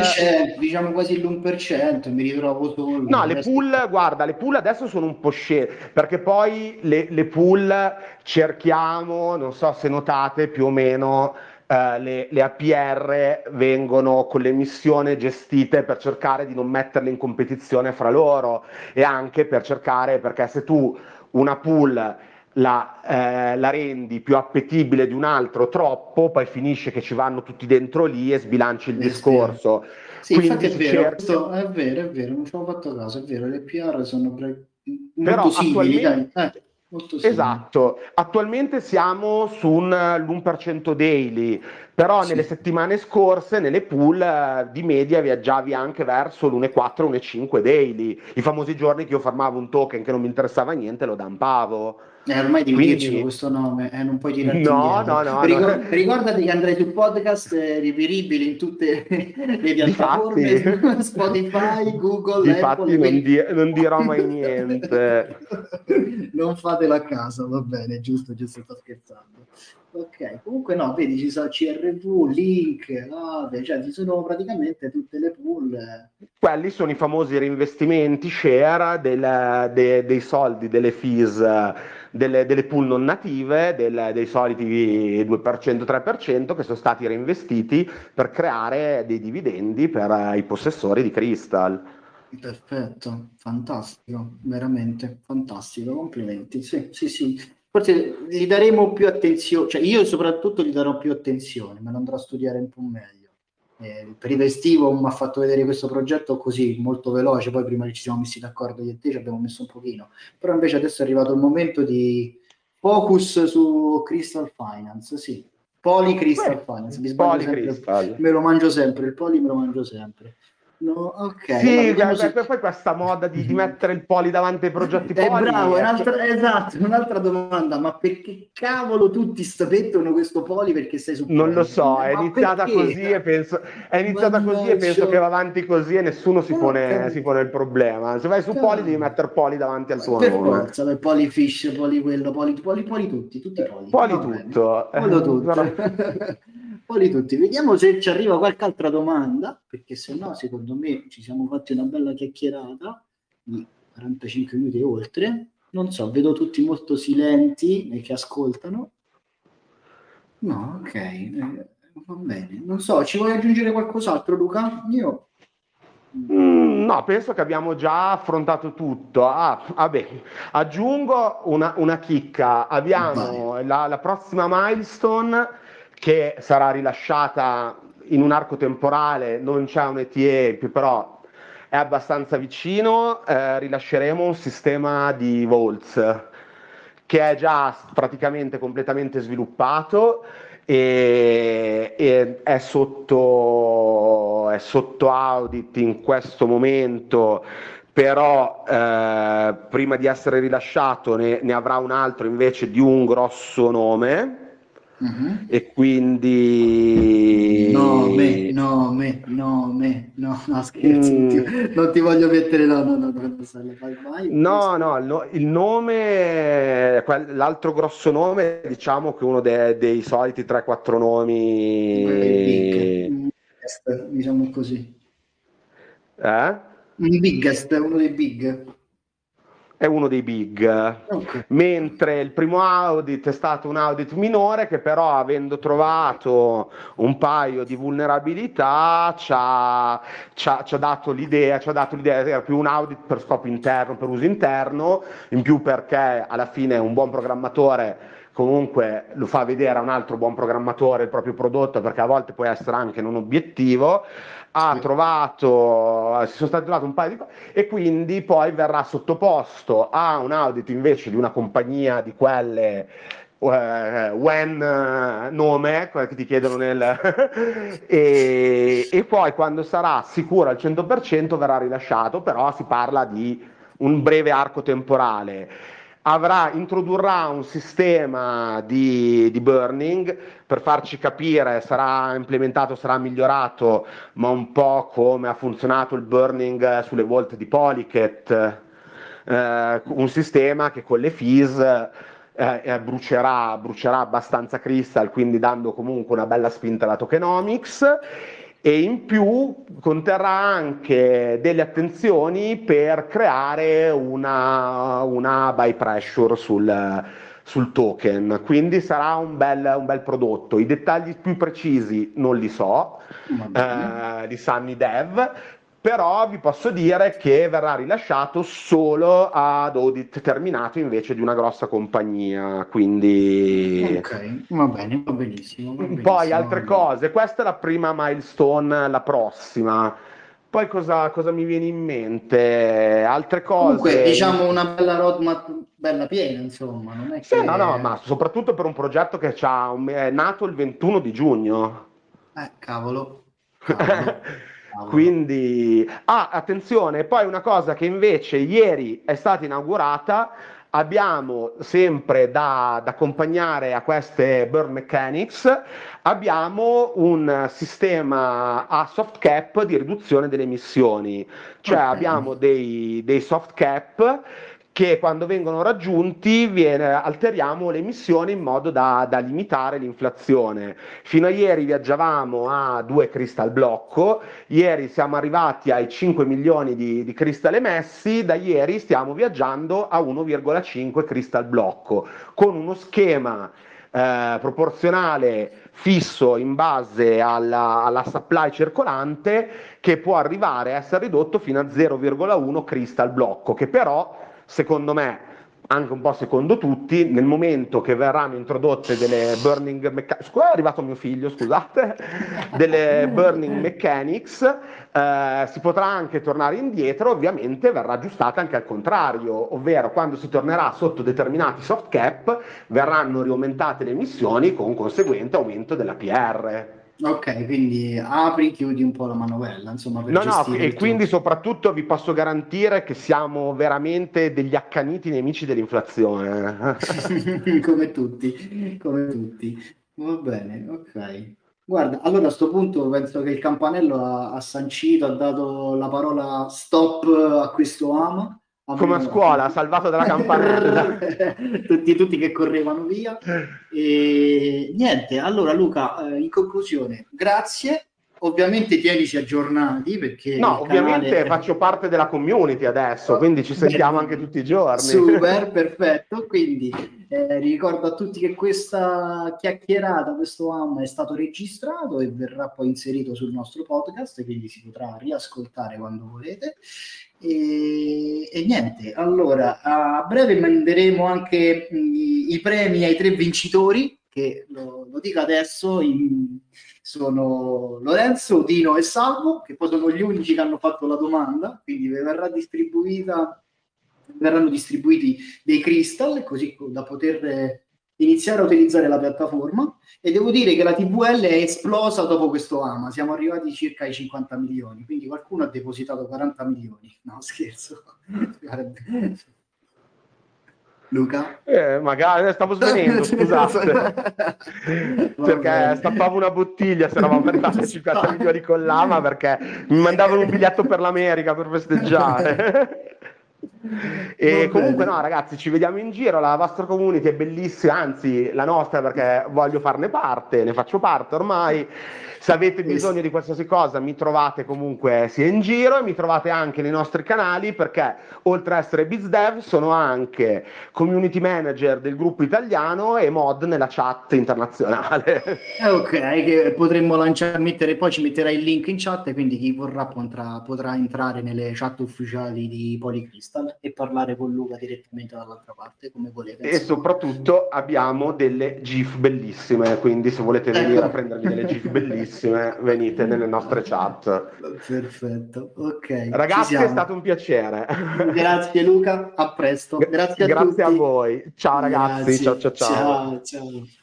Diciamo quasi l'1%, mi ritrovo solo. No, le pool, guarda, le pool adesso sono un po' scese, perché poi le, le pool cerchiamo, non so se notate più o meno, Uh, le, le, APR vengono con le missioni gestite per cercare di non metterle in competizione fra loro e anche per cercare, perché se tu una pool la, eh, la, rendi più appetibile di un altro troppo, poi finisce che ci vanno tutti dentro lì e sbilanci il eh, discorso. Sì, Quindi infatti è vero, cerca... questo è vero, è vero, non ci ho fatto caso, è vero, le PR sono pre... molto simili, attualmente... Eh, molto simili. Esatto, attualmente siamo su un, l'1% daily, però sì. nelle settimane scorse nelle pool eh, di media viaggiavi anche verso l'1,4, 1,5 daily, i famosi giorni che io farmavo un token che non mi interessava niente lo dampavo. Eh, ormai devi Quindi... questo nome, eh, non puoi tirarti no, no, no, Ricor- no. Ricordati che andrai su podcast eh, reperibili in tutte le piattaforme, Difatti... *laughs* Spotify, Google, Apple. Non, di- non dirò mai niente. *laughs* non fatelo a casa, va bene, giusto, giusto, sto scherzando. Ok, comunque no, vedi ci sono CRV, Link, Ave, cioè ci sono praticamente tutte le pool. Quelli sono i famosi reinvestimenti share del, de, dei soldi, delle fees delle, delle pool non native, del, dei soliti 2%, 3% che sono stati reinvestiti per creare dei dividendi per i possessori di Crystal. Perfetto, fantastico, veramente fantastico, complimenti. Sì, sì, sì. Forse gli daremo più attenzione, cioè io soprattutto gli darò più attenzione, me lo andrò a studiare un po' meglio. Eh, il periodo estivo mi ha fatto vedere questo progetto così molto veloce, poi prima che ci siamo messi d'accordo io e te ci abbiamo messo un pochino, però invece adesso è arrivato il momento di focus su Crystal Finance, sì, Poly Crystal Beh, Finance, mi sbaglio sempre, me lo mangio sempre, il Poly me lo mangio sempre. No, ok. Sì, beh, se... poi questa moda di, di, mettere il poli davanti ai progetti *laughs* eh, poli. bravo, è un'altra, esatto, un'altra domanda, ma perché cavolo tutti mettono questo poli perché sei su Non lo so, è iniziata perché? così e penso, è iniziata così e penso che va avanti così e nessuno si, pone, si pone il problema. Se vai su Cavolo. poli devi mettere poli davanti al tuo per nome. Forza, per poli fish, poli quello, poli, poli, poli tutti, tutti poli. Poli tutto. Poli tutto. *laughs* fuori tutti. Vediamo se ci arriva qualche altra domanda, perché se no, secondo me, ci siamo fatti una bella chiacchierata di 45 minuti e oltre. Non so, vedo tutti molto silenti e che ascoltano. No, ok, eh, va bene. Non so, ci vuoi aggiungere qualcos'altro, Luca? Io Mm, no, penso che abbiamo già affrontato tutto. Ah, vabbè, aggiungo una, una chicca. Abbiamo la, la, prossima milestone che sarà rilasciata in un arco temporale, non c'è un ETA, però è abbastanza vicino, eh, rilasceremo un sistema di Volts che è già praticamente completamente sviluppato e, e è, sotto, è, sotto, audit in questo momento però eh, prima di essere rilasciato ne, ne avrà un altro invece di un grosso nome Uh-huh. E quindi no, me, no, me, no, no, scherzo, mm. non, ti, *laughs* non, ti, voglio mettere no, no, no, no, vai, no, no, no, il nome, l'altro grosso nome, diciamo che uno dei, dei soliti 3-4 nomi, big, diciamo così, eh? un biggest, uno dei big. È uno dei big, okay. mentre il primo audit è stato un audit minore che però avendo trovato un paio di vulnerabilità ci ha, ci ha, ci ha dato l'idea, ci ha dato l'idea, era più un audit per scopo interno, per uso interno, in più perché alla fine un buon programmatore comunque lo fa vedere a un altro buon programmatore il proprio prodotto perché a volte può essere anche non obiettivo ha trovato, si sono stati trovati un paio di cose e quindi poi verrà sottoposto a un audit invece di una compagnia di quelle uh, when uh, nome che ti chiedono nel *laughs* e, e poi quando sarà sicuro al 100% verrà rilasciato però si parla di un breve arco temporale avrà, introdurrà un sistema di, di, burning per farci capire, sarà implementato, sarà migliorato, ma un po' come ha funzionato il burning sulle volte di Polycat, eh, un sistema che con le fees eh, eh, brucerà, brucerà abbastanza crystal, quindi dando comunque una bella spinta alla tokenomics e in più conterrà anche delle attenzioni per creare una, una buy pressure sul, sul, token, quindi sarà un bel, un bel, prodotto. I dettagli più precisi non li so, eh, li sanno i dev, però vi posso dire che verrà rilasciato solo ad audit terminato invece di una grossa compagnia, quindi... Ok, va bene, va benissimo. Va benissimo Poi altre cose, questa è la prima milestone, la prossima. Poi cosa, cosa mi viene in mente? Altre cose... Comunque, diciamo una bella roadmap bella piena, insomma. Non è che... Sì, no, no, ma soprattutto per un progetto che è nato il 21 di giugno. Eh, cavolo. *laughs* cavolo. Quindi, ah, attenzione, poi una cosa che invece ieri è stata inaugurata, abbiamo sempre da, da accompagnare a queste burn mechanics, abbiamo un sistema a soft cap di riduzione delle emissioni, cioè okay. abbiamo dei, dei soft cap che quando vengono raggiunti viene, alteriamo le emissioni in modo da, da, limitare l'inflazione. Fino a ieri viaggiavamo a 2 crystal blocco, ieri siamo arrivati ai 5 milioni di, di crystal emessi, da ieri stiamo viaggiando a 1,5 crystal blocco, con uno schema eh, proporzionale fisso in base alla, alla, supply circolante che può arrivare a essere ridotto fino a 0,1 crystal blocco, che però secondo me, anche un po' secondo tutti, nel momento che verranno introdotte delle burning mechanics, è arrivato mio figlio, scusate, *laughs* delle burning mechanics, eh, si potrà anche tornare indietro, ovviamente verrà aggiustata anche al contrario, ovvero quando si tornerà sotto determinati soft cap verranno riaumentate le emissioni con conseguente aumento della PR. Ok, quindi apri, chiudi un po' la manovella, insomma, per No, no, e quindi soprattutto vi posso garantire che siamo veramente degli accaniti nemici dell'inflazione. *laughs* come tutti, come tutti. Va bene, ok. Guarda, allora a questo punto penso che il campanello ha, ha sancito, ha dato la parola stop a questo ama come a scuola, salvato dalla campanella. *laughs* tutti, tutti che correvano via. E niente, allora Luca, eh, in conclusione, grazie. Ovviamente tienici aggiornati perché... No, ovviamente canale... faccio parte della community adesso, quindi ci sentiamo anche tutti i giorni. Super, *laughs* perfetto. Quindi eh, ricordo a tutti che questa chiacchierata, questo AM è stato registrato e verrà poi inserito sul nostro podcast, quindi si potrà riascoltare quando volete. E, e, niente, allora a breve manderemo anche i, i premi ai tre vincitori, che lo, lo dico adesso, in, sono Lorenzo, Dino e Salvo, che poi sono gli unici che hanno fatto la domanda, quindi verrà distribuita, verranno distribuiti dei crystal, così da poter iniziare a utilizzare la piattaforma e devo dire che la TVL è esplosa dopo questo AMA, siamo arrivati circa ai 50 milioni, quindi qualcuno ha depositato 40 milioni, no scherzo. *laughs* Luca? Eh, magari stavo svenendo, scusate. *laughs* *laughs* perché stappavo una bottiglia se eravamo arrivati a 50 milioni con l'AMA perché mi mandavano un biglietto per l'America per festeggiare. E comunque no ragazzi, ci vediamo in giro, la vostra community è bellissima, anzi la nostra perché voglio farne parte, ne faccio parte ormai. Se avete bisogno di qualsiasi cosa mi trovate comunque sia in giro e mi trovate anche nei nostri canali perché oltre ad essere BizDev sono anche community manager del gruppo italiano e mod nella chat internazionale. *laughs* Ok, potremmo lanciare, mettere, poi ci metterai il link in chat e quindi chi vorrà potrà, potrà entrare nelle chat ufficiali di Polycrystal e parlare con Luca direttamente dall'altra parte come volete. E soprattutto abbiamo delle GIF bellissime, quindi se volete venire ecco. a prendervi delle GIF *laughs* bellissime venite nelle nostre chat. Perfetto, ok. Ragazzi, è stato un piacere. Grazie Luca, a presto. Grazie a Grazie tutti. a voi. Ciao ragazzi, Grazie. ciao ciao ciao. Ciao ciao.